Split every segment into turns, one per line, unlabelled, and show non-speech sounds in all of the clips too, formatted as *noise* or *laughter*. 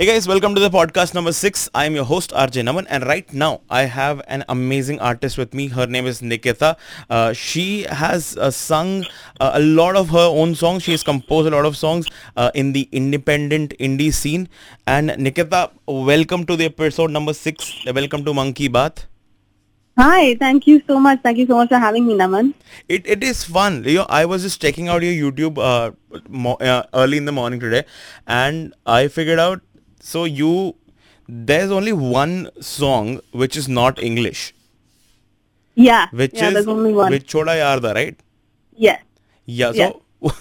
Hey guys, welcome to the podcast number six. I am your host RJ Naman, and right now I have an amazing artist with me. Her name is Nikitaa. Uh, she has uh, sung uh, a lot of her own songs. She has composed a lot of songs uh, in the independent indie scene. And Nikitaa, welcome to the episode number six. Welcome to Monkey Bath.
Hi, thank you so much. Thank you so much for having me, Naman.
It it is fun. You know, I was just checking out your YouTube uh, mo- uh, early in the morning today, and I figured out. So you, there's only one song which is not English,
Yeah.
which
yeah,
is
there's only one.
which Choda Yarda, right?
yes.
Yeah. So, yeah.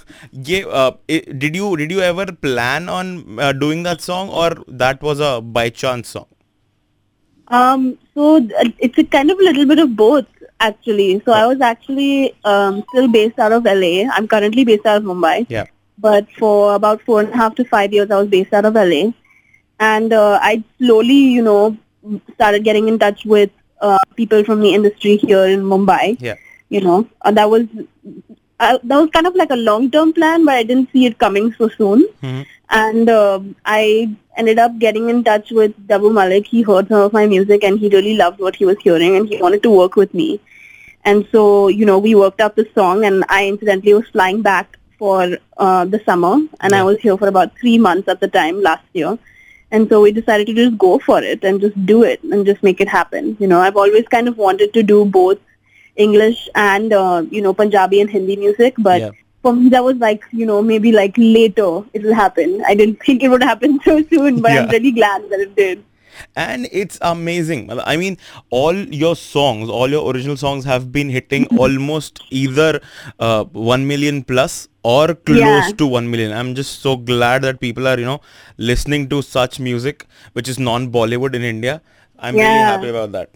*laughs* Uh, you did you ever plan on uh, doing that song, or that was a by chance song?
Um, so th- it's a kind of a little bit of both, actually. So I was actually um, still based out of LA. I'm currently based out of Mumbai.
Yeah.
But for about four and a half to five years, I was based out of LA. And uh, I slowly, you know, started getting in touch with uh, people from the industry here in Mumbai.
Yeah.
You know, uh, that was uh, that was kind of like a long-term plan, but I didn't see it coming so soon.
Mhm.
And uh, I ended up getting in touch with Daboo Malik. He heard some of my music and he really loved what he was hearing and he wanted to work with me. And so, you know, we worked up the song and I incidentally was flying back for uh, the summer and I was here for about three months at the time last year. And so we decided to just go for it and just do it and just make it happen. You know, I've always kind of wanted to do both English and, uh, you know, Punjabi and Hindi music, but
Yeah.
for me that was like, you know, maybe like later it will happen. I didn't *laughs* think it would happen so soon, but I'm really glad that it did.
And it's amazing i mean all your songs all your original songs have been hitting *laughs* almost either uh, 1 million plus or close
Yeah.
to 1 million i'm just so glad that people are you know listening to such music which is non bollywood in india i'm really happy about that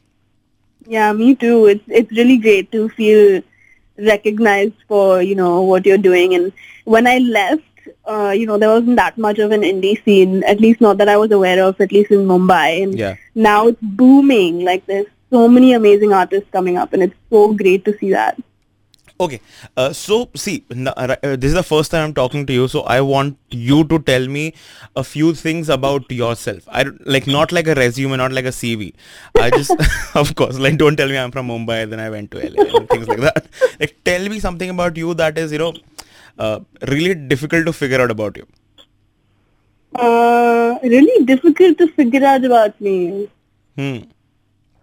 Yeah, me too. It's it's really great to feel recognized for you know what you're doing. And when I left, uh, you know, there wasn't that much of an indie scene, at least not that I was aware of, at least in Mumbai. And
yeah
now it's booming. Like there's so many amazing artists coming up, and it's so great to see that.
Okay, uh, so see, n- uh, uh, this is the first time I'm talking to you, so I want you to tell me a few things about yourself. I like not like a resume, not like a CV. I just, *laughs* of course, like don't tell me I'm from Mumbai, then I went to LA and things like that. Like tell me something about you that is, you know, really difficult to figure out about you.
Uh, really difficult to figure out about me.
Hmm.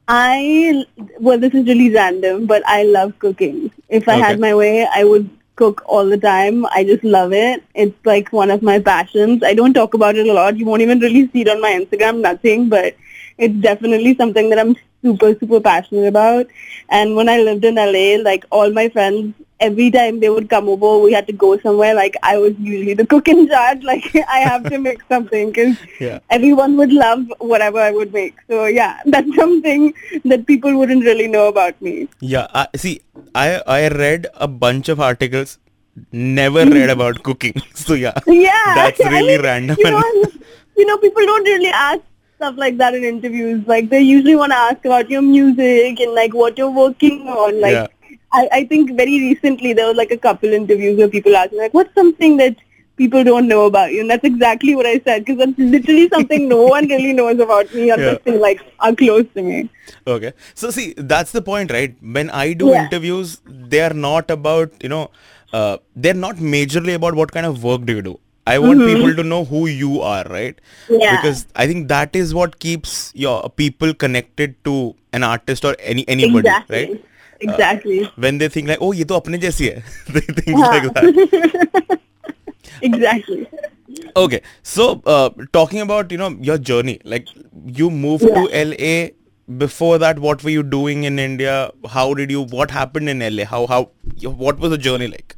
I well, this is really random, but I love cooking. If I
Okay.
had my way, I would cook all the time. I just love it. It's like one of my passions. I don't talk about it a lot. You won't even really see it on my Instagram, nothing, but it's definitely something that I'm super, super passionate about. And when I lived in LA, like all my friends, every time they would come over, we had to go somewhere. Like I was usually the cook in charge. *laughs* Like I have to make something because
Yeah.
everyone would love whatever I would make. So yeah, *laughs* that's something that people wouldn't really know about me.
Yeah. I see, I I read a bunch of articles, never *laughs* read about cooking. So yeah.
Yeah,
That's
I
really
mean,
random.
You know, you know, people don't really ask stuff like that in interviews. Like they usually want to ask about your music and like what you're working on. Like
Yeah.
I, I think very recently there was like a couple interviews where people asked me like, what's something that people don't know about you? And that's exactly what I said because that's literally something no one *laughs* really knows about me unless
Yeah.
they like are close to me.
Okay. So see, that's the point, right? When I do
Yeah.
interviews, they are not about, you know, uh, they're not majorly about what kind of work do you do. I want people to know who you are, right?
Yeah.
Because I think that is what keeps your people connected to an artist or any anybody,
exactly.
right?
exactly.
Uh, when they think like oh ye to apne jaisi hai. *laughs* They think
yeah.
like that. *laughs*
Exactly.
Okay. So uh, talking about you know your journey like you moved yeah. to la before that what were you doing in india? How did you what happened in la how how what was the journey like?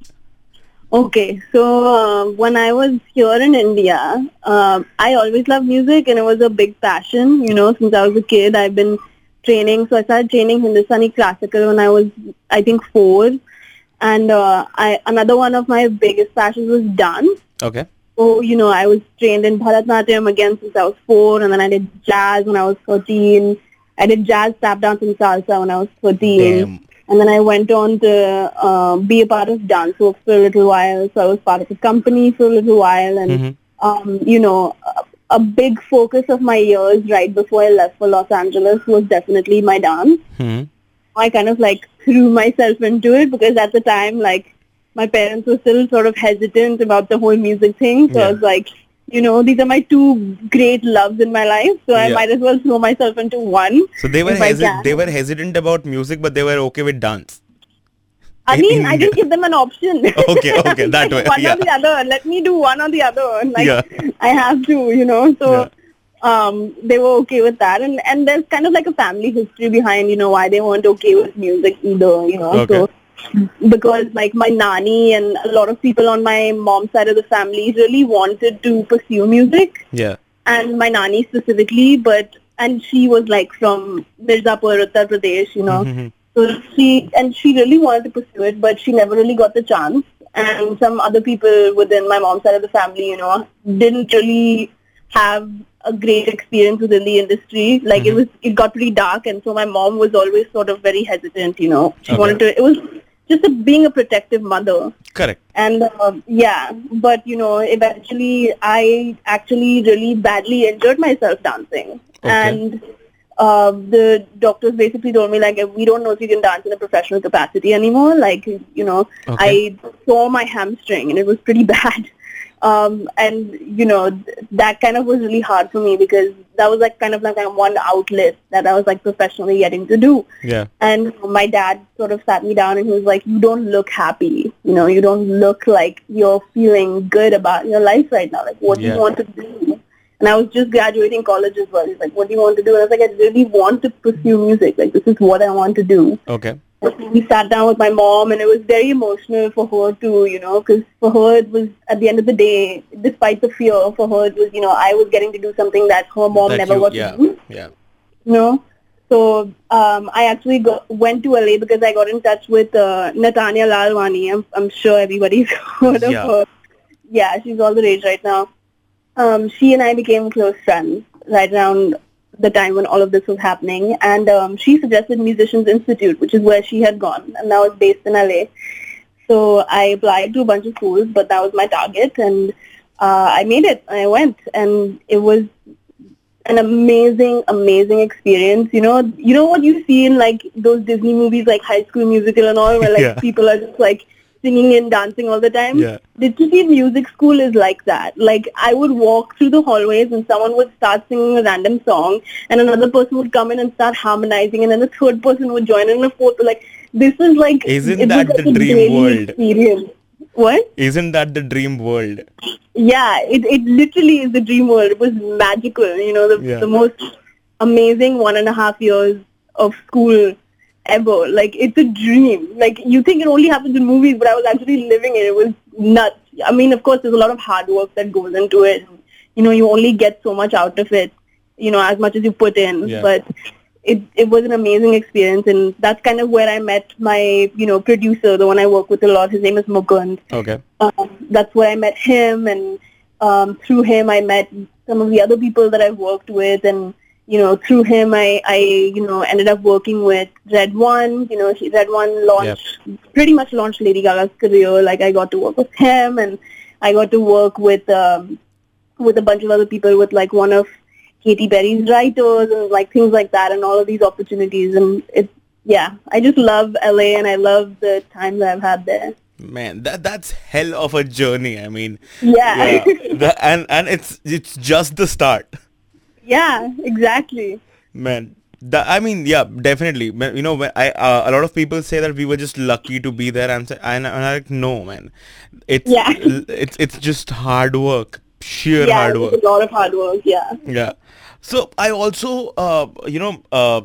Okay, so uh, when I was here in India, uh, I always loved music and it was a big passion. You know, since I was a kid, I've been training. So I started training Hindustani classical when I was, I think, four. And uh, I another one of my biggest passions was dance.
Okay.
So, you know, I was trained in Bharatanatyam again since I was four, and then I did jazz when I was 13. I did jazz, tap dance, and salsa when I was 13.
Damn.
And then I went on to uh, be a part of dance work for a little while. So I was part of a company for a little while. And,
Mhm.
um, you know, a big focus of my years right before I left for Los Angeles was definitely my dance.
Hmm.
I kind of like threw myself into it because at the time, like, my parents were still sort of hesitant about the whole music thing. So
Yeah.
I was like, you know, these are my two great loves in my life. So I might as well throw myself into one.
So they were hesi- they were hesitant about music, but they were okay with dance.
I mean, I didn't give them an option. *laughs*
Okay, okay, *laughs* that way,
one
yeah.
or the other. Let me do one or the other. Like
Yeah.
I have to, you know. So
Yeah.
um, they were okay with that, and and there's kind of like a family history behind, you know, why they weren't okay with music either, you know.
Okay.
So because like my nanny and a lot of people on my mom's side of the family really wanted to pursue music
Yeah.
and my nanny specifically, but and she was like from Mirzapur, Uttar Pradesh, you know.
Mhm.
So she and she really wanted to pursue it, but she never really got the chance. And some other people within my mom's side of the family, you know, didn't really have a great experience within the industry. Like it
Mhm.
was, it got pretty dark, and so my mom was always sort of very hesitant. You know, she
Okay.
wanted to. It was just a, being a protective mother.
Correct.
And um, yeah, but you know, eventually I actually really badly injured myself dancing.
Okay.
And uh, the doctors basically told me like, we don't know if you can dance in a professional capacity anymore. Like, you know,
Okay.
I tore my hamstring and it was pretty *laughs* bad. Um, and you know, th- that kind of was really hard for me because that was like kind of like my one outlet that I was like professionally getting to do.
Yeah.
And my dad sort of sat me down and he was like, you don't look happy. You know, you don't look like you're feeling good about your life right now. Like, what do you want to do? And I was just graduating college as well. He's like, what do you want to do? And I was like, I really want to pursue music. Like, this is what I want to do.
Okay.
We sat down with my mom and it was very emotional for her too, you know, because for her it was, at the end of the day, despite the fear, for her it was, you know, I was getting to do something that her mom
That
never
you-
got
yeah.
to do
Yeah.
you know. So um, I actually go, went to LA because I got in touch with uh, Natania Lalwani. I'm, I'm sure everybody's *laughs* heard of
Yeah.
her. Yeah, she's all the rage right now. Um, she and I became close friends right around the time when all of this was happening. And um, she suggested Musicians Institute, which is where she had gone, and now it's based in LA. So I applied to a bunch of schools, but that was my target, and uh, I made it. I went, and it was an amazing, amazing experience. You know, you know what you see in like those Disney movies, like High School Musical and all, where like *laughs*
Yeah.
people are just like singing and dancing all the time.
Yeah.
Literally, music school is like that. Like I would walk through the hallways and someone would start singing a random song, and another person would come in and start harmonizing, and then the third person would join in, and the fourth. Like this is like
Isn't that
like
the
a
dream world?
Experience. What?
Isn't that the dream world?
Yeah, it it literally is the dream world. It was magical. You know, the
Yeah.
the most amazing one and a half years of school ever. Like it's a dream. Like you think it only happens in movies, but I was actually living it. It was nuts. I mean, of course, there's a lot of hard work that goes into it. You know, you only get so much out of it. You know, as much as you put in.
Yeah.
But it it was an amazing experience, and that's kind of where I met my you know producer, the one I work with a lot. His name is Mukund
Okay.
um, that's where I met him, and um, through him I met some of the other people that I've worked with, and you know through him I, I you know ended up working with RedOne. You know, RedOne launched pretty much launched Lady Gaga's career. Like I got to work with him, and I got to work with um, with a bunch of other people, with like one of Katy Perry's writers, and like things like that, and all of these opportunities, and it. Yeah, I just love LA and I love the time that I've had there.
Man, that that's hell of a journey. I mean,
Yeah.
yeah, *laughs* the, and and it's it's just the start.
Yeah, exactly.
Man, the, I mean, yeah, definitely. You know, when I uh, a lot of people say that we were just lucky to be there, and, and I'm like, no, man, it's
Yeah.
it's it's just hard work, sheer
yeah,
hard work.
a lot of hard work. Yeah.
Yeah. So I also, uh, you know, uh,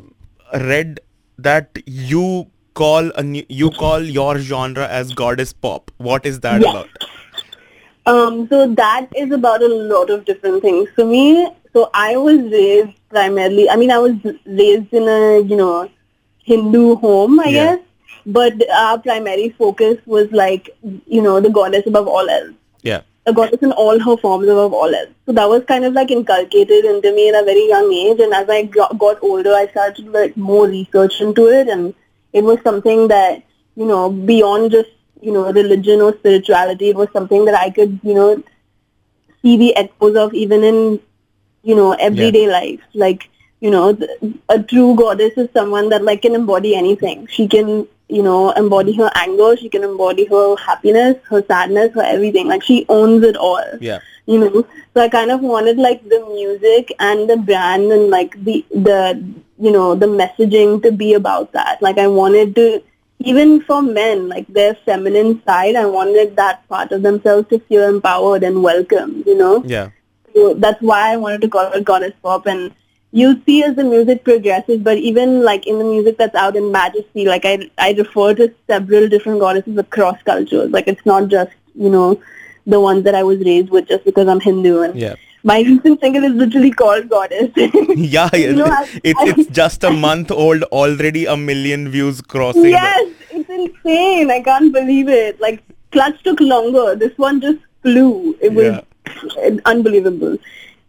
read that you call a new, you call your genre as goddess pop. What is that
Yeah.
about?
Um, so that is about a lot of different things. For me, so I was raised primarily. I mean, I was raised in a you know Hindu home, I
Yeah.
guess. But our primary focus was like you know the goddess above all else.
Yeah.
a goddess in all her forms above all else. So that was kind of like inculcated into me at a very young age. And as I got, got older, I started to like more research into it. And it was something that, you know, beyond just, you know, religion or spirituality, it was something that I could, you know, see the echoes of even in you know, everyday life. Like, you know, th- a true goddess is someone that like can embody anything. She can, you know, embody her anger. She can embody her happiness, her sadness, her everything. Like she owns it all
Yeah.
you know so i kind of wanted like the music and the brand and like the the you know the messaging to be about that like i wanted to even for men like their feminine side i wanted that part of themselves to feel empowered and welcome you know
Yeah.
So that's why i wanted to call it goddess pop and you'll see as the music progresses but even like in the music that's out in majesty like i i refer to several different goddesses across cultures like it's not just you know the ones that I was raised with just because I'm Hindu. And
Yeah.
my *laughs* recent single is literally called Goddess.
Yeah, *laughs* yeah.
You know,
it's it's just a month old already a million views crossing. the-
yes, it's insane. I can't believe it. Like Clutch took longer. This one just flew. It was unbelievable.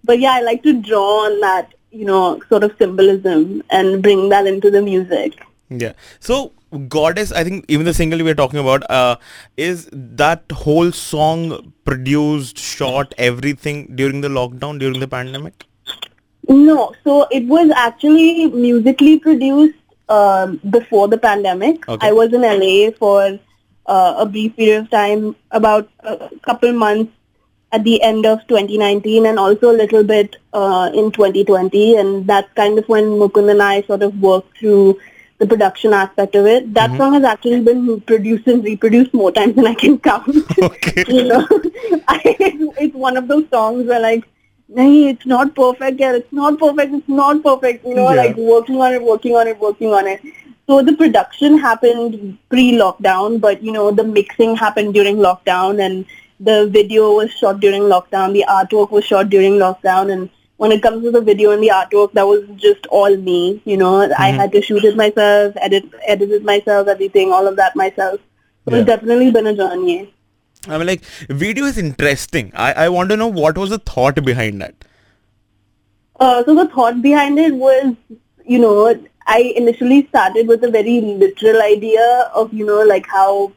But yeah, I like to draw on that, you know, sort of symbolism and bring that into the music.
Yeah. So Goddess, I think even the single we are talking about, uh, is that whole song produced, shot, everything during the lockdown, during the pandemic?
No, so it was actually musically produced um, before the pandemic.
Okay.
I was in LA for uh, a brief period of time, about a couple months at the end of 2019 and also a little bit uh, in 2020. And that's kind of when Mukund and I sort of worked through the production aspect of it. That song has actually been produced and reproduced more times than I can count. *laughs*
Okay. *laughs*
you know, *laughs* I, it's one of those songs where like, nahi, it's not perfect yet, it's not perfect, it's not perfect, you know,
Yeah.
like working on it, working on it, working on it. So the production happened pre-lockdown, but you know, the mixing happened during lockdown and the video was shot during lockdown, the artwork was shot during lockdown and when it comes to the video and the artwork, that was just all me, you know. I
Mhm.
had to shoot it myself, edit, edit it myself, everything, all of that myself. So
Yeah.
it's definitely been a journey.
I mean, like, video is interesting. I, I want to know what was the thought behind that.
Uh, so the thought behind it was, you know, I initially started with a very literal idea of, you know, like how,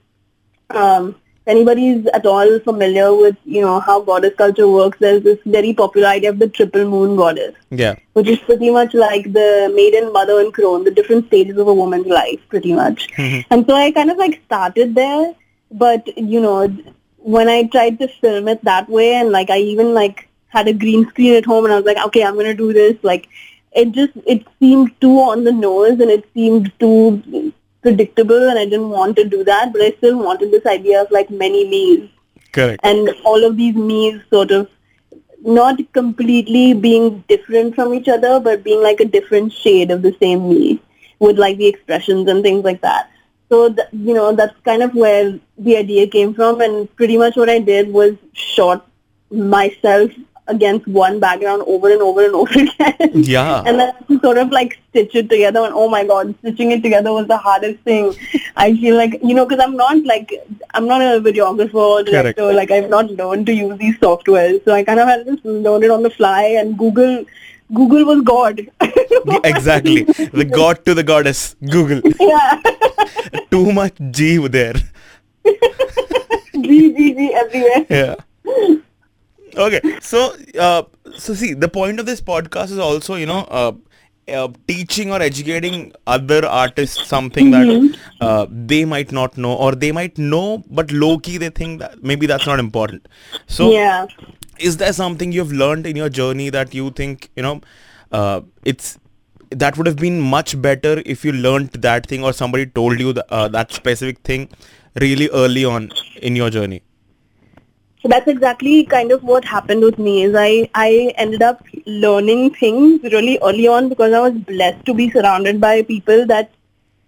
um, if anybody's at all familiar with, you know, how goddess culture works, there's this very popular idea of the triple moon goddess,
Yeah.
which is pretty much like the maiden, mother, and crone, the different stages of a woman's life, pretty much.
Mhm.
And so I kind of like started there, but you know, when I tried to film it that way, and like I even like had a green screen at home, and I was like, okay, I'm gonna do this. Like, it just it seemed too on the nose, and it seemed too predictable, and I didn't want to do that. But I still wanted this idea of like many me's,
Correct.
and all of these me's sort of not completely being different from each other, but being like a different shade of the same me with like the expressions and things like that. So, th- you know, that's kind of where the idea came from. And pretty much what I did was shot myself against one background over and over and over *laughs* again.
Yeah.
and then to sort of like stitch it together. And oh my God, stitching it together was the hardest thing. I feel like, you know, because I'm not like, I'm not a videographer or
Correct.
director. Like I've not learned to use these softwares. So I kind of had to just learn it on the fly and Google, Google was God. *laughs*
Exactly. The god to the goddess. Google.
yeah.
Too much G there. *laughs*
G, G, G everywhere.
Yeah. Okay. So, uh, so see, the point of this podcast is also, you know, uh, uh, teaching or educating other artists something that uh, they might not know or they might know, but low key they think that maybe that's not important. So,
yeah.
is there something you've learned in your journey that you think you know uh, it's that would have been much better if you learned that thing or somebody told you the, uh, that specific thing really early on in your journey
So that's exactly kind of what happened with me is I, I ended up learning things really early on because I was blessed to be surrounded by people that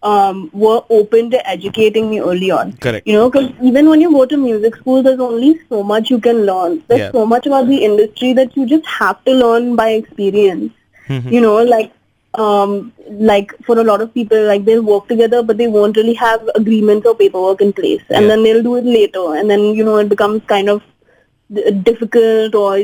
um, were open to educating me early on.
correct
You know, because even when you go to music school, there's only so much you can learn. There's
Yeah.
so much about the industry that you just have to learn by experience.
Mhm.
You know, like um, like for a lot of people, like they'll work together, but they won't really have agreements or paperwork in place, and
Yeah.
then they'll do it later, and then you know it becomes kind of difficult, or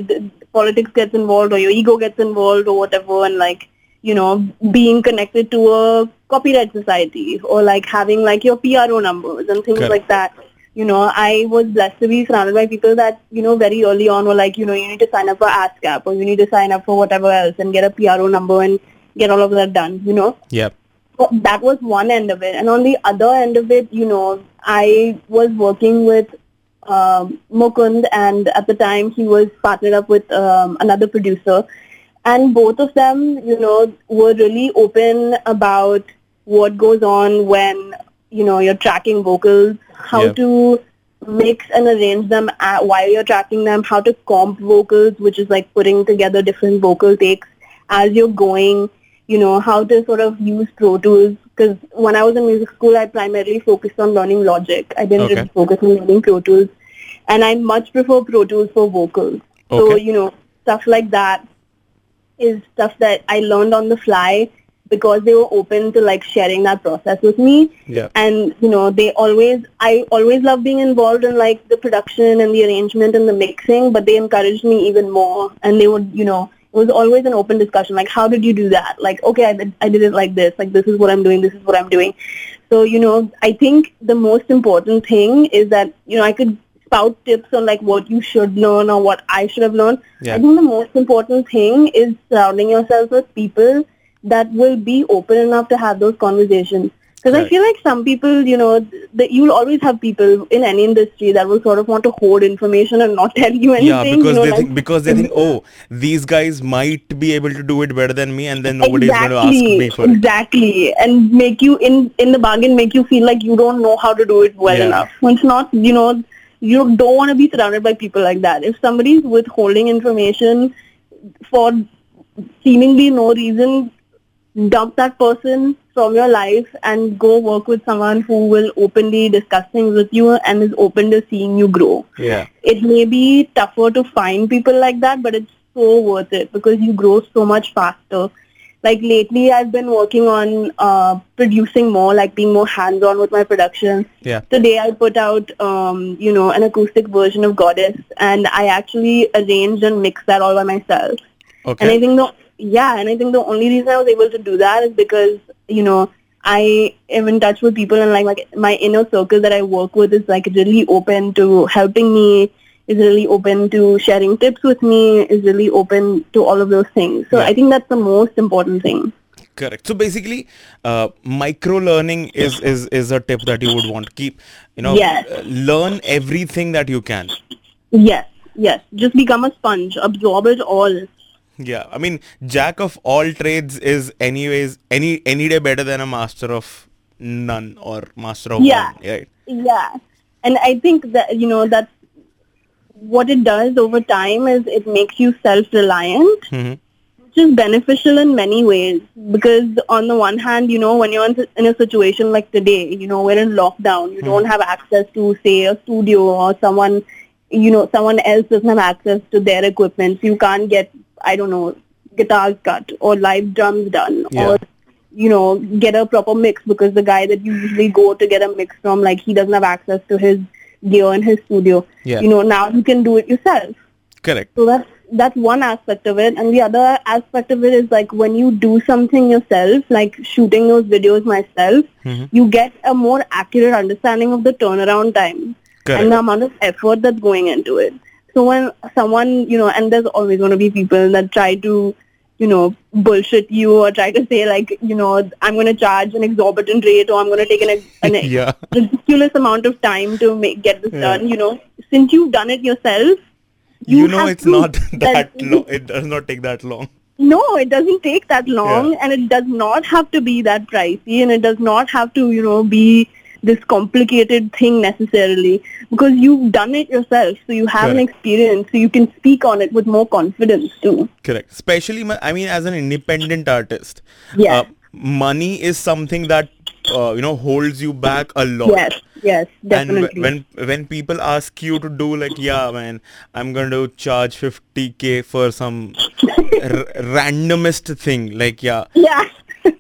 politics gets involved, or your ego gets involved, or whatever, and like you know being connected to a copyright society, or like having like your PRO numbers and things
Correct.
like that. you know, I was blessed to be surrounded by people that, you know, very early on were like, you know, you need to sign up for ASCAP or you need to sign up for whatever else and get a PRO number and get all of that done, you know.
Yep.
So that was one end of it. And on the other end of it, you know, I was working with um, Mukund and at the time he was partnered up with um, another producer. And both of them, you know, were really open about what goes on when, you know, you're tracking vocals, how
Yeah.
to mix and arrange them at, while you're tracking them, how to comp vocals, which is like putting together different vocal takes as you're going, you know, how to sort of use Pro Tools. Because when I was in music school, I primarily focused on learning Logic. I didn't
Okay.
really focus on learning Pro Tools. And I much prefer Pro Tools for vocals. So, you know, stuff like that is stuff that I learned on the fly because they were open to like sharing that process with me
Yeah.
and you know they always i always love being involved in like the production and the arrangement and the mixing but they encouraged me even more and they would you know it was always an open discussion like how did you do that? Like okay i did, I did it like this like this is what i'm doing this is what i'm doing. So you know i think the most important thing is that you know i could spout tips on like what you should learn or what i should have learned.
Yeah.
i think the most important thing is surrounding yourself with people that will be open enough to have those conversations because I feel like some people, you know, that you'll always have people in any industry that will sort of want to hoard information and not *laughs* tell you anything.
Yeah, because
you know,
they
like,
think because they think *laughs* oh these guys might be able to do it better than me and then nobody is going to ask me for it.
Exactly, and make you in in the bargain make you feel like you don't know how to do it well
Yeah.
enough. When it's not, you know, you don't want to be surrounded by people like that. If somebody's withholding information for seemingly no reason, dump that person from your life and go work with someone who will openly discuss things with you and is open to seeing you grow
Yeah.
it may be tougher to find people like that, but it's so worth it because you grow so much faster. Like lately, I've been working on uh, producing more, like being more hands-on with my production.
Yeah.
Today, I put out, um, you know, an acoustic version of Goddess, and I actually arranged and mixed that all by myself. And I
Okay.
think the yeah, and I think the only reason I was able to do that is because you know I am in touch with people and like my, my inner circle that I work with is like really open to helping me, is really open to sharing tips with me, is really open to all of those things. So
Yeah.
I think that's the most important thing.
Correct. So basically, uh, micro learning is, is is a tip that you would want to keep. You know,
Yes.
uh, learn everything that you can.
Yes, yes. Just become a sponge, absorb it all.
Yeah, I mean, jack of all trades is anyways any any day better than a master of none or master of
Yeah.
one. Right.
Yeah. And I think that, you know, that's what it does over time is it makes you self-reliant,
hmm
which is beneficial in many ways. Because on the one hand, you know, when you're in, in a situation like today, you know, we're in lockdown, you don't have access to, say, a studio or someone, you know, someone else doesn't have access to their equipment. So you can't get, I don't know, guitars cut or live drums done
Yeah.
or you know, get a proper mix because the guy that you usually go to get a mix from, like he doesn't have access to his gear in his studio.
Yeah.
You know, now you can do it yourself.
Correct.
So that's that's one aspect of it. And the other aspect of it is like when you do something yourself, like shooting those videos myself,
Mhm.
you get a more accurate understanding of the turnaround time
Correct.
and the amount of effort that's going into it. So when someone, you know, and there's always going to be people that try to, you know, bullshit you or try to say like, you know, I'm going to charge an exorbitant rate or I'm going to take an, an *laughs*
Yeah.
ridiculous amount of time to make get this
Yeah.
done. You know, since you've done it yourself,
You,
you
know it's not *laughs* *laughs* that
that-
long. It does not take that long.
no, it doesn't take that long,
Yeah.
and it does not have to be that pricey, and it does not have to, you know, be this complicated thing necessarily because you've done it yourself, so you have an experience, so you can speak on it with more confidence too.
Correct. Especially, I mean, as an independent artist,
Yeah.
uh, money is something that uh, you know holds you back a lot.
Yes, yes,
And
definitely.
w- when when people ask you to do like, yeah, man, I'm going to charge 50k for some *laughs* r- randomest thing, like, yeah,
yeah,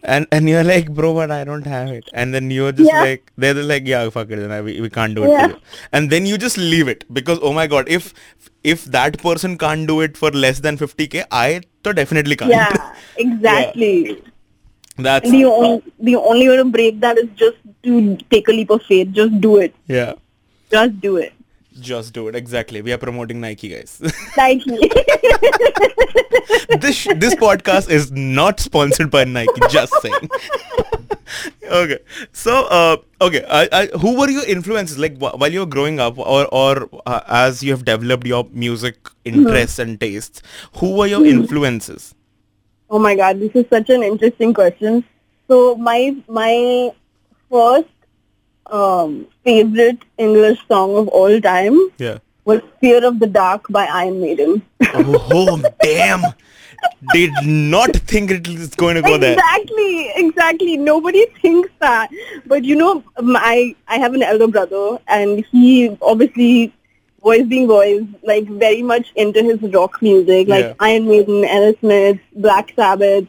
and and you're like, bro, but I don't have it, and then you're just
Yeah.
like, they're like, yeah, fuck it, then I, we, we can't do it
Yeah.
and then you just leave it because oh my god, if if that person can't do it for less than 50k, I so definitely can't.
yeah, exactly. *laughs*
That's
the only the only way to break that is just to take a leap of faith. Just do it.
yeah.
Just do it.
Just do it. Exactly. We are promoting Nike, guys.
Nike. *laughs*
this this podcast is not sponsored by Nike. Just saying. okay. So, uh, okay. I, I, who were your influences like wh- while you were growing up, or or uh, as you have developed your music interests and tastes? Who were your influences?
oh my god, this is such an interesting question. So my my first um, favorite English song of all time
Yeah.
was Fear of the Dark by Iron Maiden.
Oh, oh *laughs* damn! Did not think it is going to go there.
Exactly, exactly. Nobody thinks that. But you know, my I have an elder brother, and he obviously, voice being voice, like very much into his rock music, like
Yeah.
Iron Maiden, Aerosmith, Black Sabbath,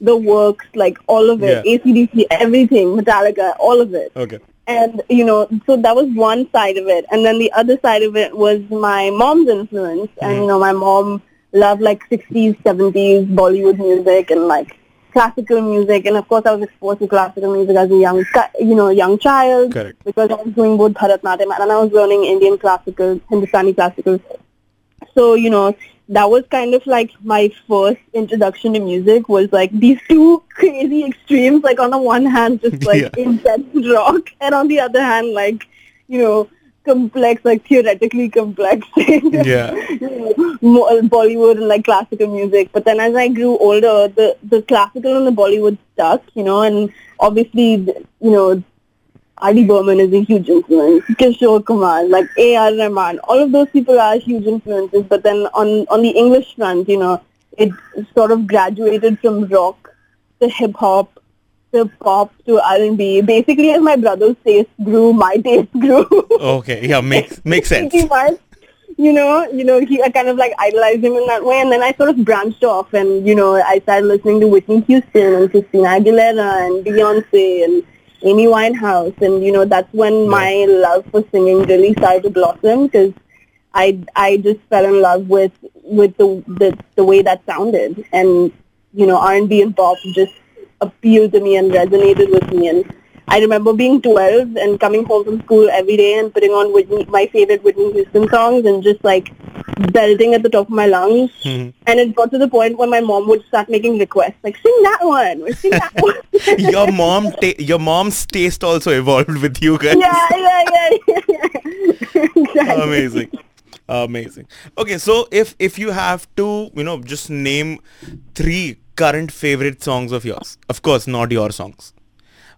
The Works, like all of it,
Yeah.
ACDC, everything, Metallica, all of it.
Okay.
And, you know, so that was one side of it. And then the other side of it was my mom's influence. And,
Mm-hmm.
you know, my mom loved like 60s, 70s Bollywood music and like classical music. And of course I was exposed to classical music as a young, you know, young child.
Correct.
Because I was doing both Bharatanatyam and I was learning Indian classical, Hindustani classical. So, you know, that was kind of like my first introduction to music was like these two crazy extremes, like on the one hand, just like
Yeah.
intense rock, and on the other hand, like, you know, complex, like theoretically complex *laughs*
Yeah.
you know, mo- Bollywood and like classical music. But then as I grew older, the, the classical and the Bollywood stuck, you know, and obviously, you know, R.D. Burman is a huge influence. Kishore Kumar, like A.R. Rahman, all of those people are huge influences. But then on, on the English front, you know, it sort of graduated from rock to hip hop to pop to R&B. Basically, as my brother's taste grew, my *laughs* taste grew.
Okay. Yeah. Makes *laughs* makes sense.
Much. You know, you know, he I kind of like idolized him in that way, and then I sort of branched off, and you know, I started listening to Whitney Houston and Christina Aguilera and Beyonce and Amy Winehouse, and you know, that's when my love for singing really started to blossom because I I just fell in love with with the the, the way that sounded, and you know, R and B and pop just appealed to me and resonated with me, and I remember being 12 and coming home from school every day and putting on Whitney, my favorite Whitney Houston songs and just like belting at the top of my lungs.
Mhm.
And it got to the point where my mom would start making requests like, sing that one or sing that one. *laughs*
your mom, ta- your mom's taste also evolved with you guys.
yeah, yeah, yeah, yeah. yeah. exactly.
Amazing. Amazing. Okay, so if if you have to, you know, just name three current favorite songs of yours. Of course, not your songs.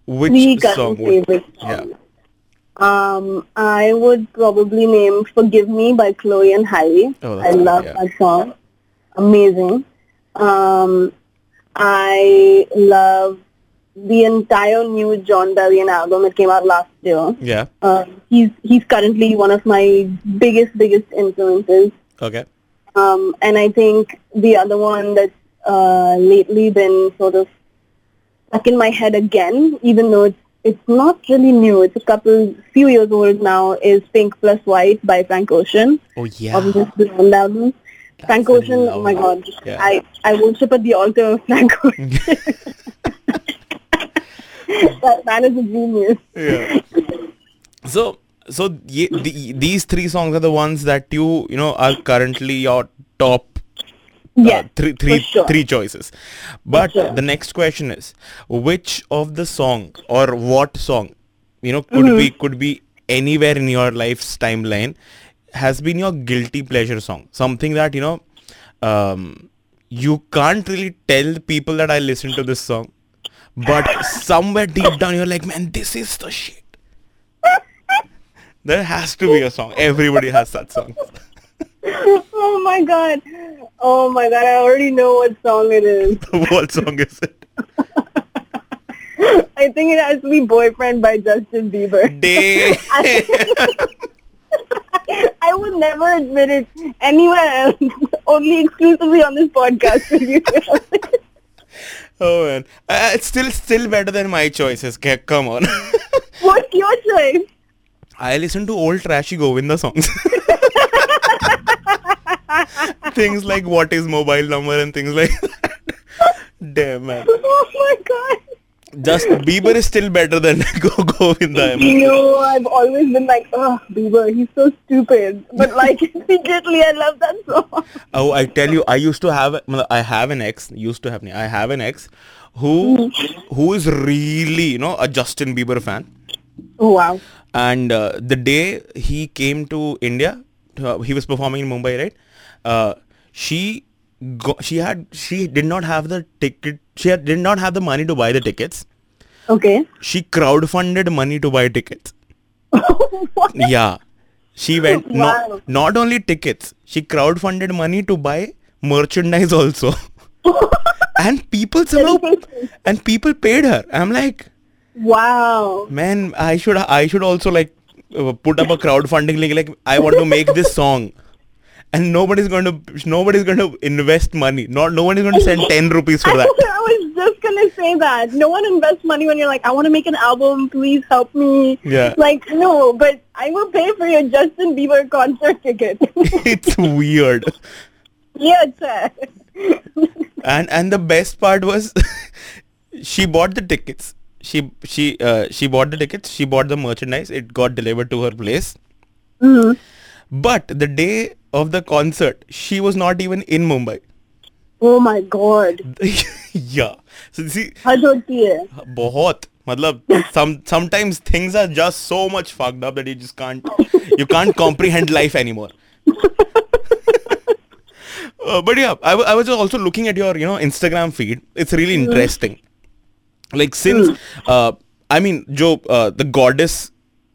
Which
Three
song would?
favorite
Yeah.
Um, I would probably name "Forgive Me" by Chloe and Halle.
Oh,
I love
yeah.
that song. Amazing. Um, I love the entire new Jon Bellion album. that came out last year.
Yeah.
Uh, he's he's currently one of my biggest biggest influences.
Okay.
Um, and I think the other one that's uh, lately been sort of stuck in my head again, even though it's it's not really new. It's a couple few years old now. Is Pink Plus White by Frank Ocean
Oh yeah.
of this Blonde album. Frank Ocean, oh my god,
yeah.
I I worship at the altar of Frank *laughs* Ocean. *laughs* that man is a genius.
yeah. So so ye, the, these three songs are the ones that you you know are currently your top
Yes,
uh, three three
sure.
three choices. But
sure.
the next question is which of the song or what song you know could
Mm-hmm.
be could be anywhere in your life's timeline has been your guilty pleasure song something that you know um, you can't really tell people that I listen to this song but somewhere deep down you're like man this is the shit there has to be a song everybody has that song *laughs*
oh my god. Oh my god, I already know what song it is. *laughs*
what song is it *laughs*
I think it has to be Boyfriend by Justin Bieber. *laughs*
Day
I would never admit it anywhere else, only exclusively on this podcast with you.
Oh man, uh, it's still still better than my choices. Come on.
What's your choice?
I listen to old trashy Govinda songs. Things like what is mobile number and things like that. Damn man.
Oh my god.
just Bieber is still better than *laughs* Go Govinda.
No, I've always been like, oh, Bieber, he's so stupid. But like, *laughs* secretly, I love that song.
Oh, I tell you, I used to have, I have an ex, used to have, me I have an ex who, who is really, you know, a Justin Bieber fan.
Oh, wow.
And uh, the day he came to India, uh, he was performing in Mumbai, right? Uh, she go, she had she did not have the ticket. She had, did not have the money to buy the tickets.
Okay.
She crowdfunded money to buy tickets. *laughs*
what?
Yeah. She went
Wow.
not not only tickets. She crowdfunded money to buy merchandise also. *laughs* and people somehow and people paid her. I'm like,
Wow.
man, I should I should also like uh, put up a crowdfunding link. Like I want to make this song, and nobody's going to nobody's going to invest money. Not no one is going to send ten rupees for *laughs* that.
I, *laughs* was just gonna say that. No one invests money when you're like, I want to make an album. Please help me.
Yeah.
Like, no, but I will pay for your Justin Bieber concert ticket. *laughs*
it's weird.
yeah, sir.
and and the best part was she bought the tickets she she uh, she bought the tickets she bought the merchandise it got delivered to her place
Mhm.
but the day of the concert she was not even in mumbai
Oh my God. *laughs*
yeah so see
हद होती है.
बहुत मतलब some sometimes things are just so much fucked up that you just can't you can't comprehend life anymore *laughs* uh, but yeah I, w- I was also looking at your you know instagram feed it's really interesting like since uh, i mean जो uh, the goddess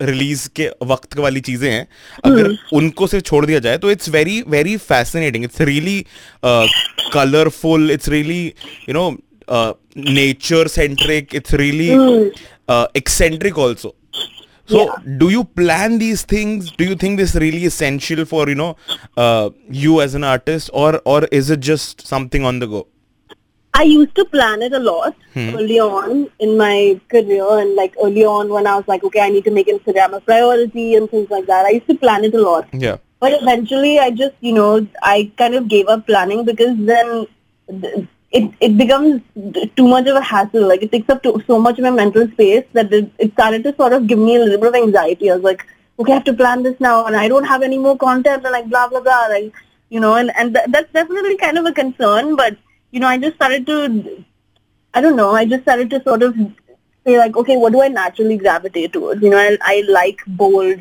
release के वक्त वाली चीज़ें हैं अगर हम्म। उनको से छोड़ दिया जाए तो it's very very fascinating it's really colourful it's really you know nature centric it's really eccentric also so do you plan these things do you think this really essential for you know you as an artist और is it just something on the go
I used to plan it a lot hmm. early on in my career and like early on when I was like, okay, I need to make Instagram a priority and things like that. I used to plan it a lot.
yeah
But eventually I just, you know, I kind of gave up planning because then it, it becomes too much of a hassle. Like it takes up to, so much of my mental space that it, it started to sort of give me a little bit of anxiety. I was like, okay, I have to plan this now and I don't have any more content and like blah, blah, blah. Like, you know, and, and th- that's definitely kind of a concern. But, you know, I just started to, I don't know, I just started to sort of say like, okay, what do I naturally gravitate towards? You know, I, I like bold,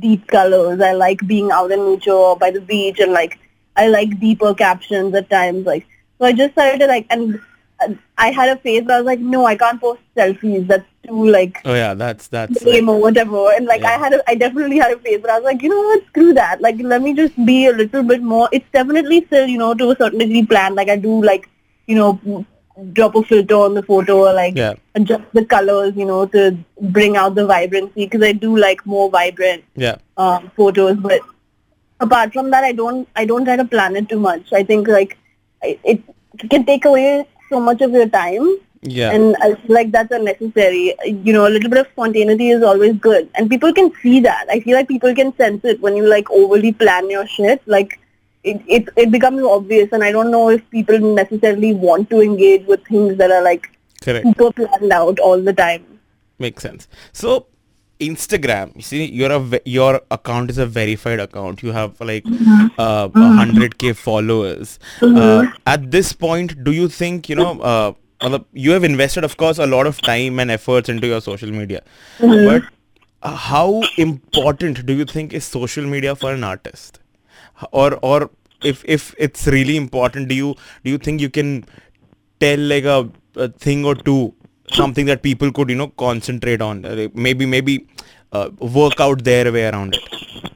deep colors. I like being out in nature or by the beach and like, I like deeper captions at times. Like, so I just started to like, and I had a phase where I was like, no, I can't post selfies. That's too like
oh yeah that's that's
lame or whatever. And like, I had, a, I definitely had a phase where I was like, you know what, screw that. Like, let me just be a little bit more. It's definitely still, you know, to a certain degree planned. Like, I do like, you know, drop a filter on the photo or like
Yeah.
adjust the colors, you know, to bring out the vibrancy because I do like more vibrant
yeah
um, photos. But apart from that, I don't I don't try to plan it too much. I think like I, it can take away so much of your time,
yeah
and I feel like that's unnecessary. You know, a little bit of spontaneity is always good, and people can see that. I feel like people can sense it when you like overly plan your shit. Like it it it becomes obvious, and I don't know if people necessarily want to engage with things that are like
correct.
super planned out all the time.
makes sense. So instagram you see you're a your account is a verified account. You have like uh, 100k followers. Uh, at this point do you think you know uh, you have invested of course a lot of time and efforts into your social media. But uh, how important do you think is social media for an artist or or if if it's really important do you do you think you can tell like a, a thing or two something that people could you know concentrate on Uh, maybe maybe uh, work out their way around it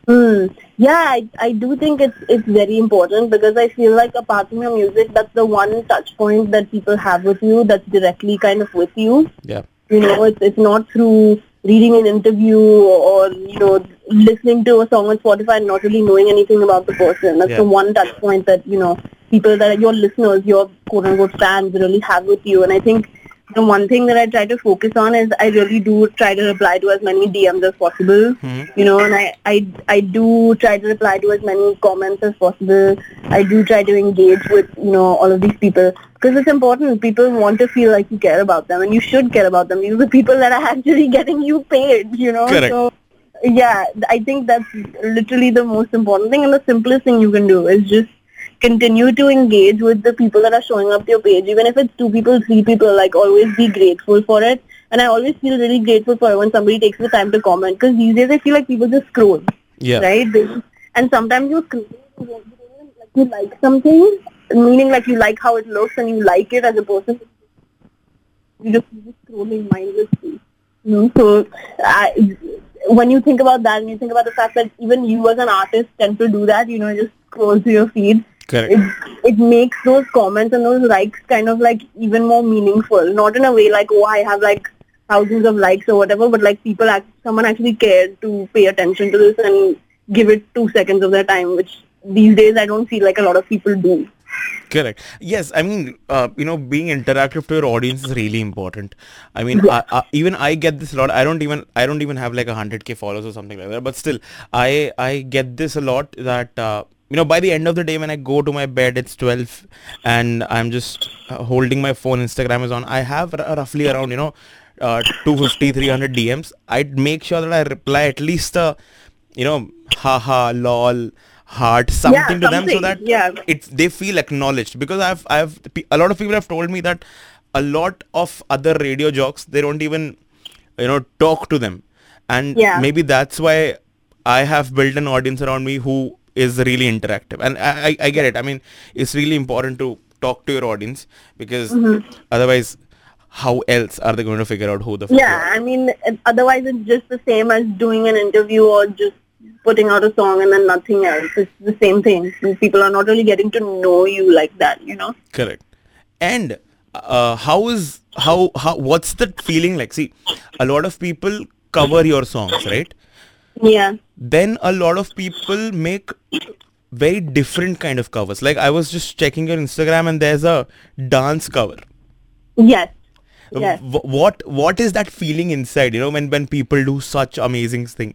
Hmm. Yeah, I, I do think it's it's very important because I feel like apart from your music, that's the one touch point that people have with you that's directly kind of with you.
yeah
You know, it's it's not through reading an interview or you know listening to a song on Spotify and not really knowing anything about the person. That's
Yeah.
the one touch point that you know people that are your listeners, your quote unquote fans really have with you. And I think the one thing that I try to focus on is I really do try to reply to as many DMs as possible. Hmm. You know, and I, I I do try to reply to as many comments as possible. I do try to engage with you know all of these people because it's important. People want to feel like you care about them, and you should care about them. These are the people that are *laughs* actually getting you paid. You know,
Correct.
so yeah, I think that's literally the most important thing and the simplest thing you can do is just continue to engage with the people that are showing up to your page. Even if it's two people, three people, like always be grateful for it. And I always feel really grateful for it when somebody takes the time to comment because these days I feel like people just scroll,
Yeah.
right? They- And sometimes you scroll, you don't even, like you like something, meaning like you like how it looks and you like it as a person. You just you're just scrolling mindlessly. You know, so I, when you think about that and you think about the fact that even you as an artist tend to do that, you know, just scroll through your feed,
Correct.
it, it makes those comments and those likes kind of like even more meaningful. Not in a way like, oh, I have like thousands of likes or whatever, but like people, act, someone actually cared to pay attention to this and give it two seconds of their time, which these days I don't feel like a lot of people do.
Correct. Yes, I mean, uh, you know, being interactive to your audience is really important. I mean, I, I, even I get this a lot. I don't even, I don't even have like a hundred k followers or something like that. But still, I, I get this a lot. That uh, you know, by the end of the day, when I go to my bed, it's twelve, and I'm just uh, holding my phone. Instagram is on. I have r- roughly around, you know, uh, 250, 300 DMs. I'd make sure that I reply at least a, you know, haha, lol, heart, something to them so that
yeah.
it's they feel acknowledged because I've I've a lot of people have told me that a lot of other radio jocks they don't even you know talk to them and
Yeah.
maybe that's why I have built an audience around me who is really interactive and I, I, I get it I mean it's really important to talk to your audience because
Mm-hmm.
otherwise how else are they going to figure out who the
Yeah? I mean, otherwise it's just the same as doing an interview or just putting out a song and then nothing else. It's the same thing. People are not really getting to know you like that, you know?
Correct. And uh, how is how how what's that feeling like? See, a lot of people cover your songs, right?
Yeah.
Then a lot of people make very different kind of covers. Like I was just checking your Instagram and there's a dance cover.
Yes. Yes.
W- what what is that feeling inside? You know, when when people do such amazing thing.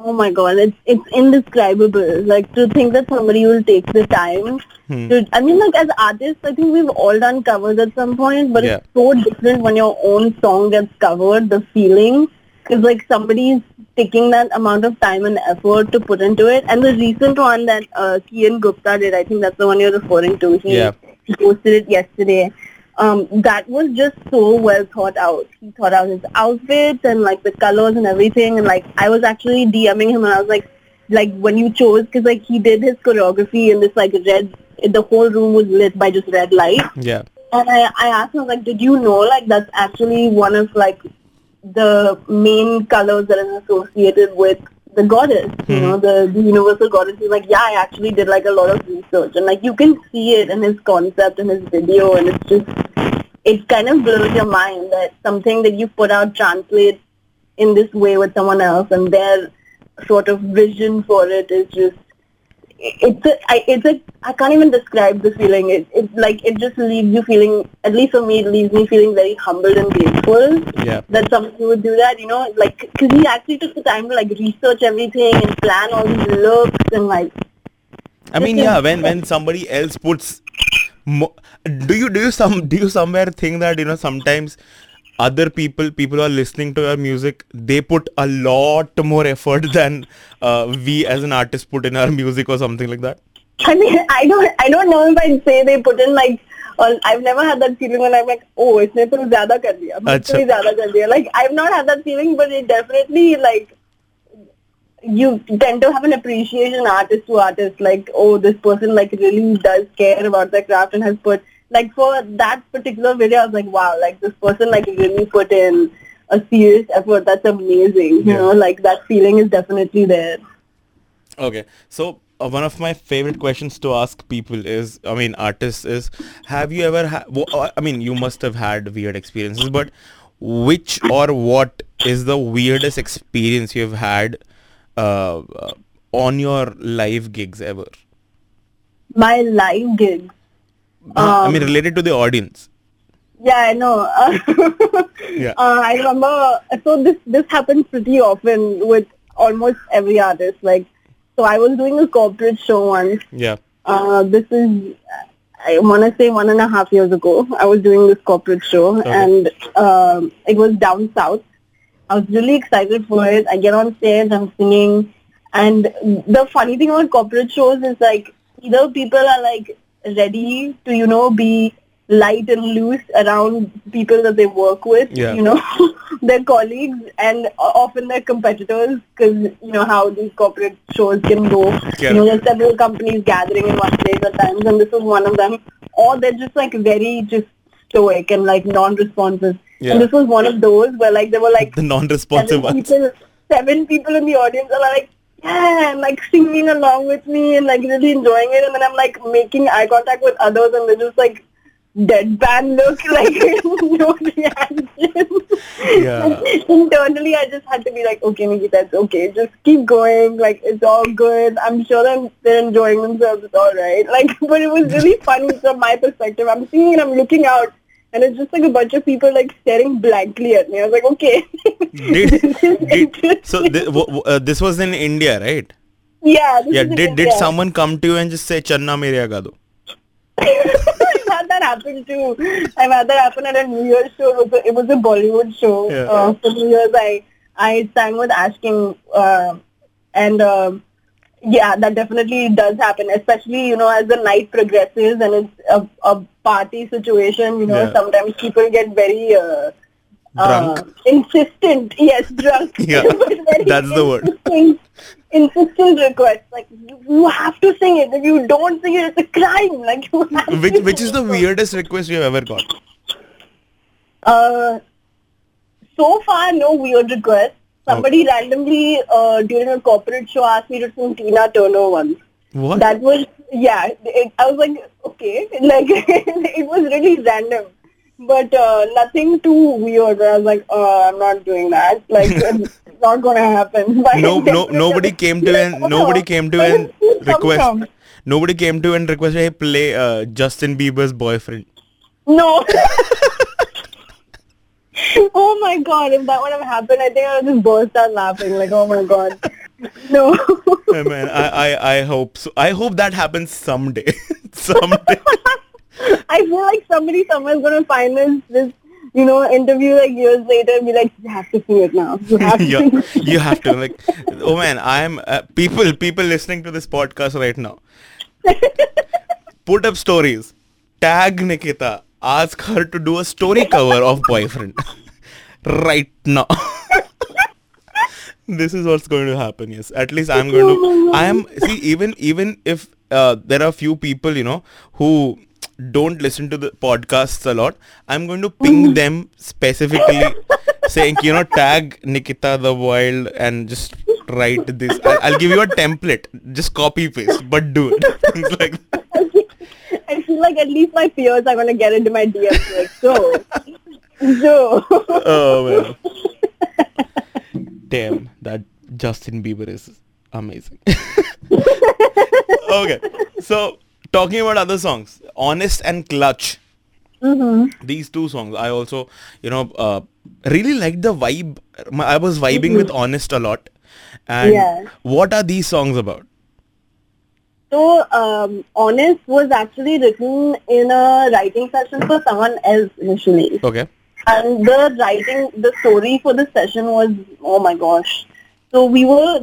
Oh my god, it's it's indescribable. Like to think that somebody will take the time
Hmm.
to. I mean, like as artists, I think we've all done covers at some point, but
Yeah.
it's so different when your own song gets covered. The feeling, because like somebody's taking that amount of time and effort to put into it. And the recent one that uh, Kian Gupta did, I think that's the one you're referring to. He,
Yeah.
he posted it yesterday. Um, that was just so well thought out. He thought out his outfits and like the colors and everything. And like I was actually DMing him and I was like, like when you chose, because like he did his choreography in this like red, the whole room was lit by just red light. *coughs*
Yeah.
And I, I asked him like, did you know like that's actually one of like the main colors that is associated with the goddess, you hmm. know, the, the universal goddess. He's like, yeah, I actually did like a lot of research, and like you can see it in his concept and his video, and it's just it kind of blows your mind that something that you put out translates in this way with someone else, and their sort of vision for it is just it's a, I, it's a, I can't even describe the feeling. It, it's like, it just leaves you feeling, at least for me, it leaves me feeling very humbled and grateful
Yeah.
that somebody would do that, you know, like, because he actually took the time to, like, research everything and plan all these looks and, like,
I mean, yeah, when when somebody else puts, mo- do you do you some do you somewhere think that you know sometimes other people people who are listening to your music they put a lot more effort *laughs* than uh, we as an artist put in our music or something like that.
I mean, I don't, I don't know if I'd say they put in, like, or I've never had that feeling when I'm like, oh, इसने तो ज़्यादा कर दिया, मुझसे भी ज़्यादा कर दिया. Like, I've not had that feeling, but it definitely, like, you tend to have an appreciation artist to artist like oh this person like really does care about their craft and has put like for that particular video I was like wow like this person like really put in a serious effort that's amazing you
Yeah.
know like that feeling is definitely there
Okay, so uh, one of my favorite questions to ask people is, I mean, artists is, have you ever had? I mean, you must have had weird experiences, but which or what is the weirdest experience you've had uh, uh, on your live gigs ever?
my live gigs
Uh, I mean,
Um,
related to the audience.
Yeah, I know. *laughs*
Yeah.
Uh, I remember. So this this happens pretty often with almost every artist. Like, so I was doing a corporate show once.
Yeah.
Uh, this is, I want to say one and a half years ago. I was doing this corporate show,
Okay.
and um, it was down south. I was really excited for it. I get on stage, I'm singing, and the funny thing about corporate shows is like either people are like ready to you know be light and loose around people that they work with,
Yeah.
you know, *laughs* their colleagues, and often their competitors, because you know how these corporate shows can go.
Yeah.
You know, there's several companies gathering in one place at times, and this was one of them. Or they're just like very just stoic and like non-responsive.
Yeah.
And this was one of those where like there were like *laughs*
The non-responsive
seven
ones.
people, seven people in the audience are like, yeah, and like singing along with me and like really enjoying it. And then I'm like making eye contact with others and they're just like deadpan look, *laughs* like *laughs* no reaction.
Yeah.
Internally, I just had to be like, okay, Nikitaa, it's okay. Just keep going. Like, it's all good. I'm sure they're, they're enjoying themselves. It's all right. Like, *laughs* but it was really funny from my perspective. I'm singing and I'm looking out. And it's just like a bunch of people like staring blankly at me. I was like, okay.
Did, *laughs* did so? Th- w- w- uh, this was in India, right?
yeah. This
Yeah. Did did someone come to you and just say "Channa mere gado"? *laughs*
I've had that happen too. I've had that happen at a New Year's show. It was a, it was a Bollywood show.
Yeah.
Uh, for New Year's, I I sang with Ash King, uh, and um yeah, that definitely does happen. Especially you know as the night progresses and it's a, a party situation. You know,
Yeah.
sometimes people get very. Uh,
Drunk?
Uh, insistent, yes, drunk. *laughs*
Yeah, *laughs* that's the word.
Insistent, insistent request. Like you, you have to sing it. If you don't sing it, it's a crime. *laughs* Like you have
Which
to
which is the weirdest request you have ever got?
Uh, so far, no weird requests. Somebody randomly uh, during a corporate show asked me to sing Tina Turner once.
What?
That was yeah. It, I was like, okay, *laughs* like it was really random, but uh, nothing too weird. I was like, oh, I'm not doing that. Like *laughs* it's not gonna happen. *laughs* But
no, no, nobody came to and nobody came to and
did this come
request.
from?
Nobody came to and requested, hey, play uh, Justin Bieber's boyfriend.
No. *laughs* oh my god, if that would have happened, I think I would have just burst out laughing. Like, oh my god. No. *laughs*
Hey, man, I, I, I hope so. I hope that happens someday. *laughs* someday.
I feel like somebody somewhere is going to find this, this, you know, interview like years later and be like, you have to see it now. You have to
yeah, you have to like. Oh man, I'm uh, people. People listening to this podcast right now. Put up stories. Tag Nikitaa. Ask her to do a story cover of boyfriend. right now. this is what's going to happen. Yes, at least I'm going to. I am see even even if uh, there are few people you know who don't listen to the podcasts a lot. I'm going to ping them specifically, saying you know tag Nikitaa the Wild and just write this. I'll, I'll give you a template. Just copy paste, but do it. Things *laughs* like that.
I feel like at least my peers are going to get into my DMs like, so, *laughs* so.
Oh man. *laughs* Damn, that Justin Bieber is amazing. *laughs* okay, so talking about other songs, Honest and Clutch.
Mm-hmm.
These two songs, I also, you know, uh, really like the vibe. I was vibing with Honest a lot. And
Yeah.
what are these songs about?
So, um, Honest was actually written in a writing session for someone else initially.
Okay.
And the writing, the story for the session was, oh my gosh. So we were,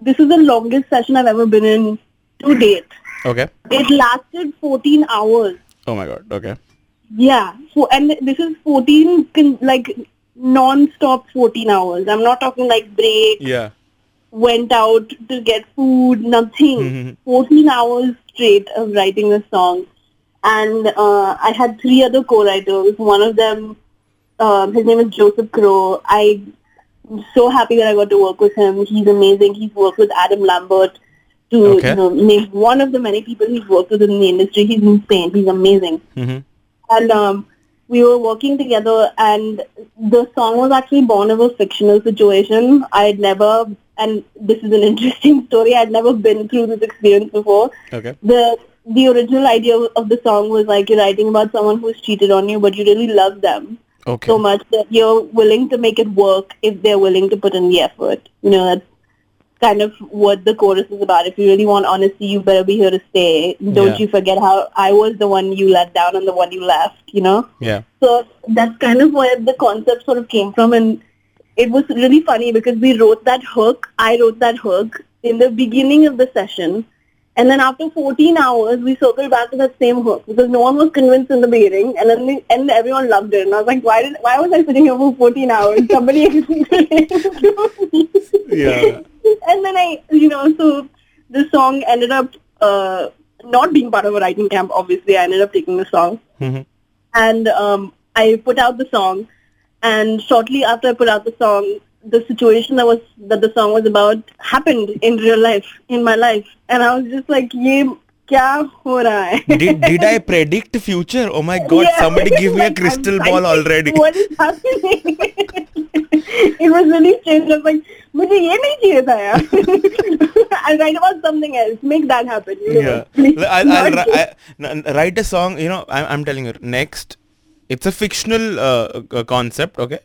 this is the longest session I've ever been in to date.
Okay.
It lasted 14 hours.
Oh my god. Okay.
Yeah. So, and this is 14, like, non-stop 14 hours. I'm not talking like break,
Yeah.
Went out to get food, nothing.
Mhm.
14 hours straight of writing the song. And uh, I had three other co-writers. One of them, um, his name is Joseph Crow. I'm so happy that I got to work with him. He's amazing. He's worked with Adam Lambert to
Okay.
you know, name one of the many people he's worked with in the industry. He's insane. He's amazing
hmm
and um, we were working together and the song was actually born of a fictional situation. I had never, and this is an *laughs* interesting story, I had never been through this experience before.
Okay.
The the original idea of the song was like you're writing about someone who's cheated on you, but you really love them
Okay.
so much that you're willing to make it work if they're willing to put in the effort. You know, that's kind of what the chorus is about. If you really want honesty, you better be here to stay. Don't
Yeah.
you forget how I was the one you let down and the one you left, you know?
Yeah.
So that's kind of where the concept sort of came from and it was really funny because we wrote that hook, I wrote that hook in the beginning of the session and then after 14 hours we circled back to that same hook because no one was convinced in the beginning and then we, and everyone loved it and I was like why did why was I sitting here for 14 hours somebody *laughs* explain to me
Yeah. *laughs*
and then I, you know, so the song ended up uh, not being part of a writing camp. Obviously, I ended up taking the song,
Mhm.
and um, I put out the song. And shortly after I put out the song, the situation that was that the song was about happened in real life, in my life, and I was just like, "Ye kya ho raha hai?"
did did I *laughs* predict future? Oh my god!
Yeah.
Somebody give me *laughs* a
Like,
crystal
I'm
ball
psychic.
already.
What is happening? *laughs* it was really strange. I was like, मुझे ये नहीं चाहिए था यार. I'll write about something else. Make that happen. You know?
Yeah.
Please,
I'll, I'll,
not
ri-
just-
I, n- n- write a song. You know, I'm, I'm telling you. Next, it's a fictional uh, uh, concept. Okay,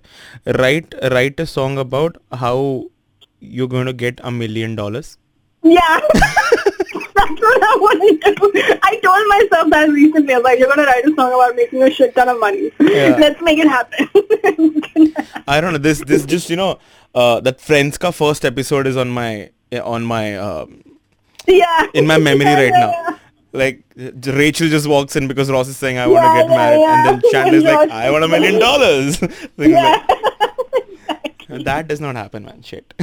write write a song about how you're going to get a million dollars.
yeah. *laughs* That's what I want to do. I told myself that recently. I was like, you're going to write a song about making a shit ton of money.
Yeah. *laughs*
Let's make it happen. *laughs*
I don't know. This this just you know uh, that Friends ka first episode is on my on my um,
yeah.
in my memory
Yeah,
right
yeah,
now. Like Rachel just walks in because Ross is saying I want to
Yeah,
get married,
yeah.
and then Chandler's *laughs*
And
like I want a million *laughs* dollars. *laughs*
Yeah.
like- that does not happen, man. Shit.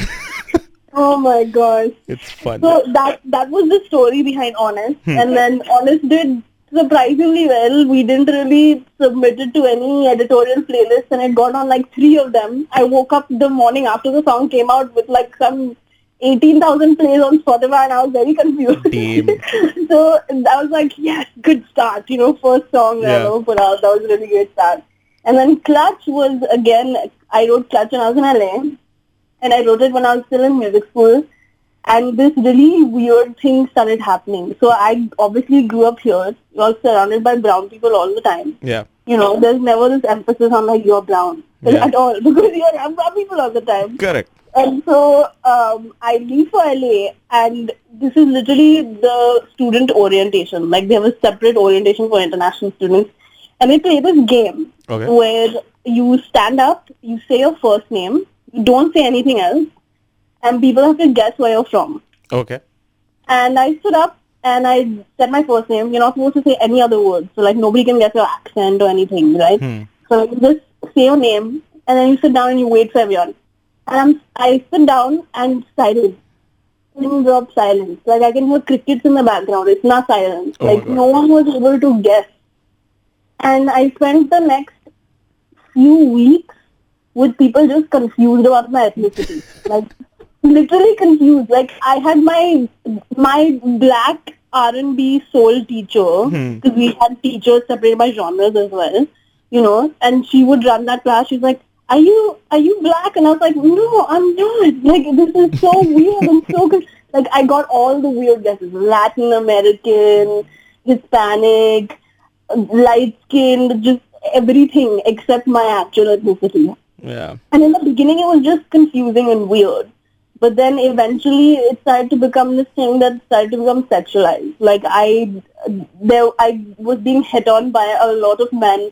oh my gosh.
it's fun.
So that that was the story behind Honest,
Hmm.
and then Honest did surprisingly well. We didn't really submit it to any editorial playlist, and it got on like three of them. I woke up the morning after the song came out with like some eighteen thousand plays on Spotify, and I was very confused. *laughs* So I was like, yes, good start. You know, first song that I
Yeah.
ever put out. That was a really great start. And then Clutch was again. I wrote Clutch when I was in LA and I wrote it when I was still in music school. And this really weird thing started happening. So I obviously grew up here. Was surrounded by brown people all the time.
Yeah.
You know, there's never this emphasis on like you're brown *laughs*
Yeah.
at all because you're brown people all the time.
Correct.
And so um, I leave for LA, and this is literally the student orientation. Like they have a separate orientation for international students, and they play this game
Okay.
where you stand up, you say your first name, you don't say anything else, and people have to guess where you're from.
Okay.
And I stood up and I said my first name. You're not supposed to say any other words, so like nobody can guess your accent or anything, right?
Hmm.
So you just say your name, and then you sit down and you wait for everyone. And I'm, I sit down and silence. Pin drop silence. Like I can hear crickets in the background. It's not silence.
Oh
like no one was able to guess. And I spent the next few weeks with people just confused about my ethnicity. *laughs* like literally confused. Like I had my my black R and B soul teacher
Hmm.
because we had teachers separated by genres as well. You know, and she would run that class. She's like, "Are you are you black?" And I was like, "No, I'm not." *laughs* Like this is so *laughs* weird. I'm so good. Like I got all the weird guesses: Latin American, Hispanic, light skinned, just everything except my actual ethnicity.
Yeah.
And in the beginning, it was just confusing and weird. But then eventually, it started to become this thing that started to become sexualized. Like I, there, I was being hit on by a lot of men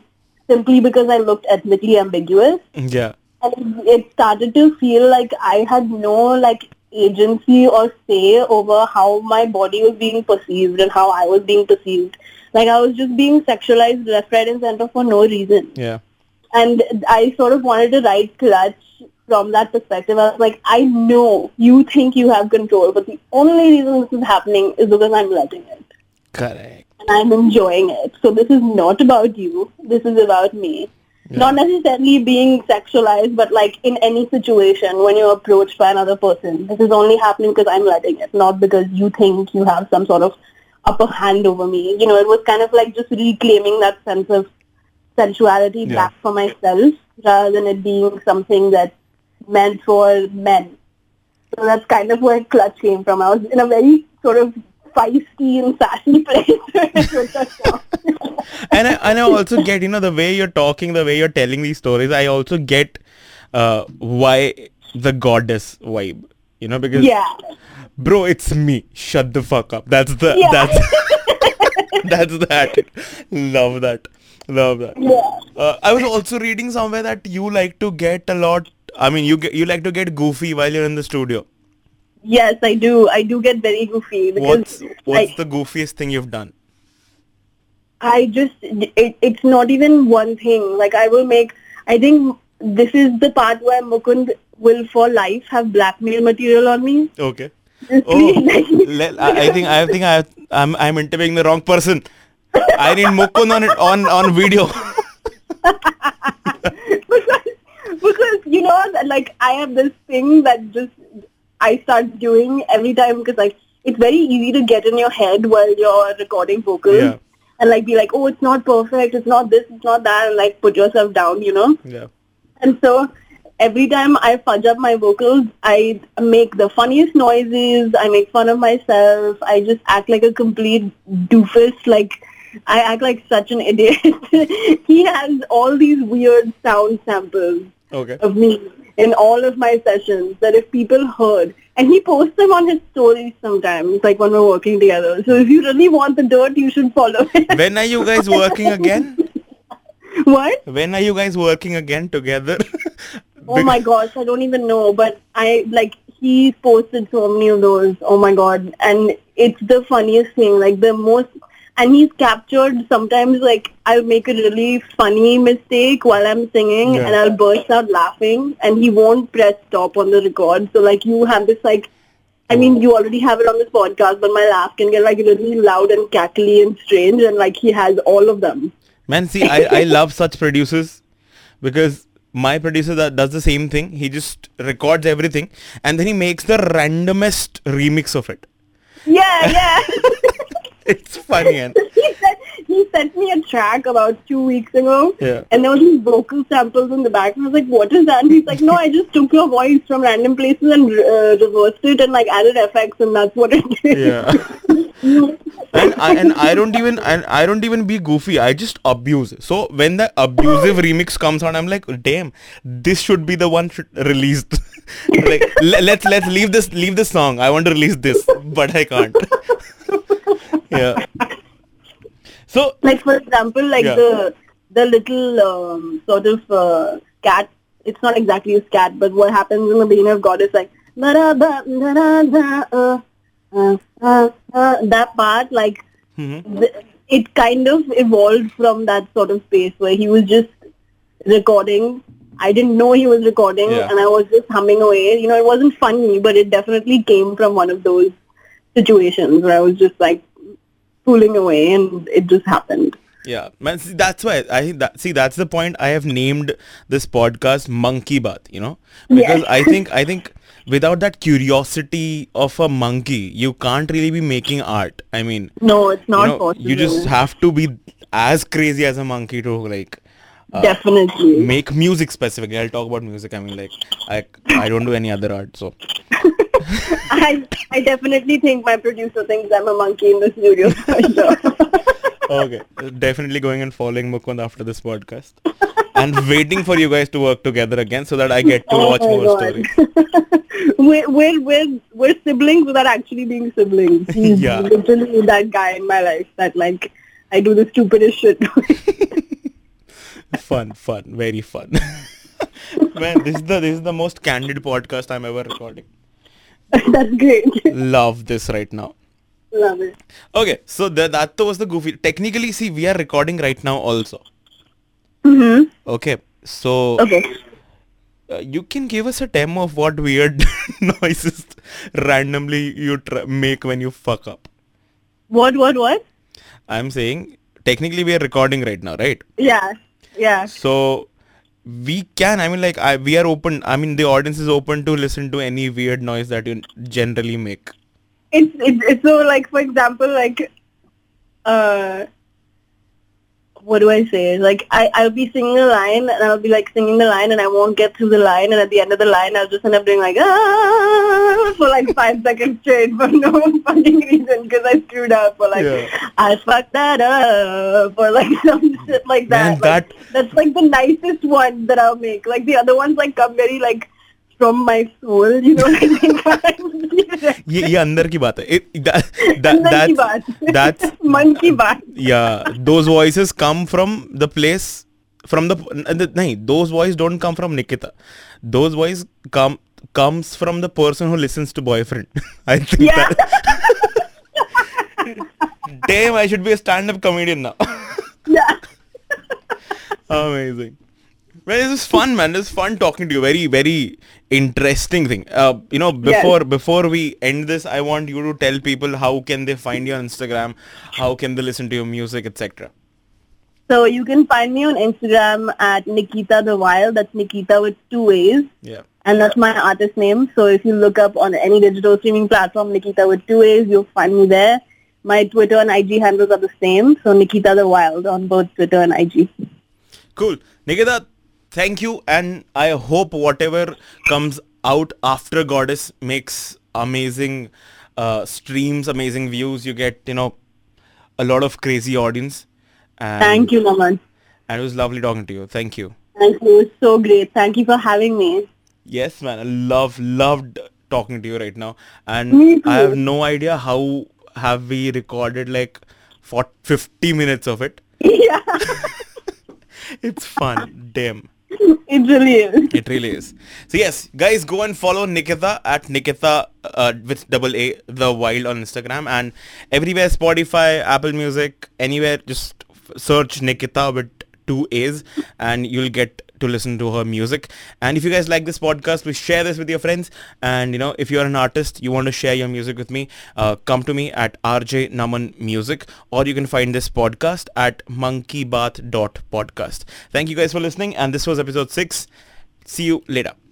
simply because I looked ethnically ambiguous,
Yeah.
and it started to feel like I had no like agency or say over how my body was being perceived and how I was being perceived. Like I was just being sexualized left, right, and center for no reason
Yeah.
and I sort of wanted to write Clutch from that perspective. I was like, I know you think you have control, but the only reason this is happening is because I'm letting it.
Correct.
And I'm enjoying it. So this is not about you. This is about me. Not necessarily being sexualized, but like in any situation when you're approached by another person. This is only happening because I'm letting it, not because you think you have some sort of upper hand over me. You know, it was kind of like just reclaiming that sense of sensuality
Yeah.
back for myself rather than it being something that's meant for men. So that's kind of where Clutch came from. I was in a very sort of feisty and sassy *laughs* place.
and I, and I also get you know the way you're talking, the way you're telling these stories. I also get uh, why the goddess vibe. You know because
yeah.
bro, it's me. Shut the fuck up. That's the
Yeah.
that's *laughs* *laughs* that's that. Love that. Love that.
Yeah.
Uh, I was also reading somewhere that you like to get a lot. I mean, you get, you like to get goofy while you're in the studio.
Yes, I do. I do get very goofy because
What's what's
I,
the goofiest thing you've done?
I just it, it's not even one thing. Like I will make. I think this is the part where Mukund will for life have blackmail material on me.
Okay. Oh,
like-
le- I I think I think I I'm I'm interviewing the wrong person. I need Mukund on it on on video. *laughs*
because you know like I have this thing that just I start doing every time because like it's very easy to get in your head while you're recording vocals
Yeah.
and like be like oh it's not perfect it's not this it's not that and like put yourself down you know
Yeah.
and so every time I fudge up my vocals I make the funniest noises I make fun of myself I just act like a complete doofus like I act like such an *laughs* idiot he has all these weird sound samples
Okay.
of me in all of my sessions that if people heard and he posts them on his stories sometimes like when we're working together so if you really want the dirt you should follow *laughs* it
When are you guys working again? *laughs*
what
When are you guys working again together? *laughs*
oh my gosh i don't even know but i like he posted so many of those oh my god and it's the funniest thing like the most and he's captured sometimes like I'll make a really funny mistake while I'm singing
Yeah.
and I'll burst out laughing and he won't press stop on the record. So like you have this like I mean you already have it on this podcast but my laugh can get like really loud and cackly and strange and like he has all of them.
Man, see, I, I love such producers because my producer that does the same thing. He just records everything and then he makes the randomest remix of it.
Yeah, yeah. *laughs* *laughs*
It's funny and *laughs*
he said he sent me a track about two weeks ago,
Yeah.
and there was these vocal samples in the back. And I was like, "What is that?" And he's like, "No, I just took your voice from random places and uh, reversed it and like added effects, and that's what it is."
yeah. *laughs* and I and I don't even and I don't even be goofy. I just abuse. So when the abusive remix comes on, I'm like, damn, this should be the one sh- released. like le- let's let's leave this leave this song. I want to release this, but I can't. Yeah. So
like for example, like
Yeah.
the the little um, sort of uh, cat. It's not exactly a scat, but what happens in the beginning of God is like da-da, da, da, da, uh, uh, uh, uh, that part, like
mhm.
th- it kind of evolved from that sort of space where he was just recording. I didn't know he was recording,
Yeah.
and I was just humming away. You know, it wasn't funny, but it definitely came from one of those situations where I was just like fooling away, and it just happened.
Yeah, man. See, that's why I think that. See, that's the point. I have named this podcast "Monkey Bath." You know, because
Yeah.
I think I think without that curiosity of a monkey, you can't really be making art. I mean,
No, it's not
you, know,
possible.
you just have to be as crazy as a monkey to like uh,
definitely.
make music specifically. I'll talk about music. I mean, like I I don't do any other art, so *laughs*
I I definitely think my producer thinks I'm a monkey in the studio. for *laughs* sure.
okay. Definitely going and following Mukund after this podcast. And waiting for you guys to work together again so that I get to
Oh
watch more
God.
stories. *laughs*
we're, we're, we're, we're siblings without actually being siblings. He's
Yeah.
literally that guy in my life that like I do the stupidest shit.
Fun, fun, very fun. *laughs* Man, this is the this is the most candid podcast I'm ever recording. *laughs*
That's great.
Love this right now.
Love it.
Okay, so the, that was the goofy. Technically, see, we are recording right now also.
Mm-hmm.
Okay, so
Okay.
uh, you can give us a demo of what weird *laughs* noises randomly you tr- make when you fuck up.
What, what, what?
I'm saying technically we are recording right now, right?
Yeah. Yeah.
So we can. I mean, like I, we are open. I mean, the audience is open to listen to any weird noise that you generally make.
It's, it's, it's so like, for example, like, uh, what do I say? Like I I'll be singing a line and I'll be like singing the line and I won't get through the line and at the end of the line I'll just end up doing like ah for like *laughs* five seconds straight for no *laughs* fucking reason because I screwed up or like
Yeah.
I fucked that up or like *laughs* some shit like
Man,
that. Like,
that-
that's like the nicest one that I'll make. Like the other ones like come very like from my soul you know
ये ये अंदर की बात है that's
मन की बात
या those voices come from the place from the नहीं those voice don't come from Nikita those voice come comes from the person who listens to boyfriend i think
yeah.
that damn i should be a stand up comedian now
yeah
amazing well this is fun man this is fun talking to you very very interesting thing uh, you know before before we end this i want you to tell people how can they find you on instagram how can they listen to your music etc
So you can find me on Instagram at Nikitaa the Wild. That's Nikitaa with two A's.
yeah
And that's my artist name. So if you look up on any digital streaming platform, Nikitaa with two A's, you'll find me there. My Twitter and IG handles are the same. So Nikitaa the Wild on both Twitter and IG.
Cool. Nikitaa, thank you. And I hope whatever comes out after Goddess makes amazing uh, streams, amazing views. You get, you know, a lot of crazy audience. And,
Thank you, Naman.
And it was lovely talking to you. Thank you.
Thank you. It was so great. Thank you for having me.
Yes, man. I love, loved talking to you right now. And I have no idea how have we recorded like for 50 minutes of it. *laughs*
yeah, *laughs*
It's fun. Damn. *laughs*
it really is.
It really is. So yes, guys, go and follow Nikitaa at Nikitaa uh, with double A the Wild on Instagram and everywhere Spotify, Apple Music, anywhere just search Nikitaa with two A's and you'll get to listen to her music. And if you guys like this podcast, please share this with your friends. And you know, if you're an artist, you want to share your music with me, uh, come to me at RJ Naman Music, or you can find this podcast at monkeybath.podcast. Thank you guys for listening, and this was episode six. See you later.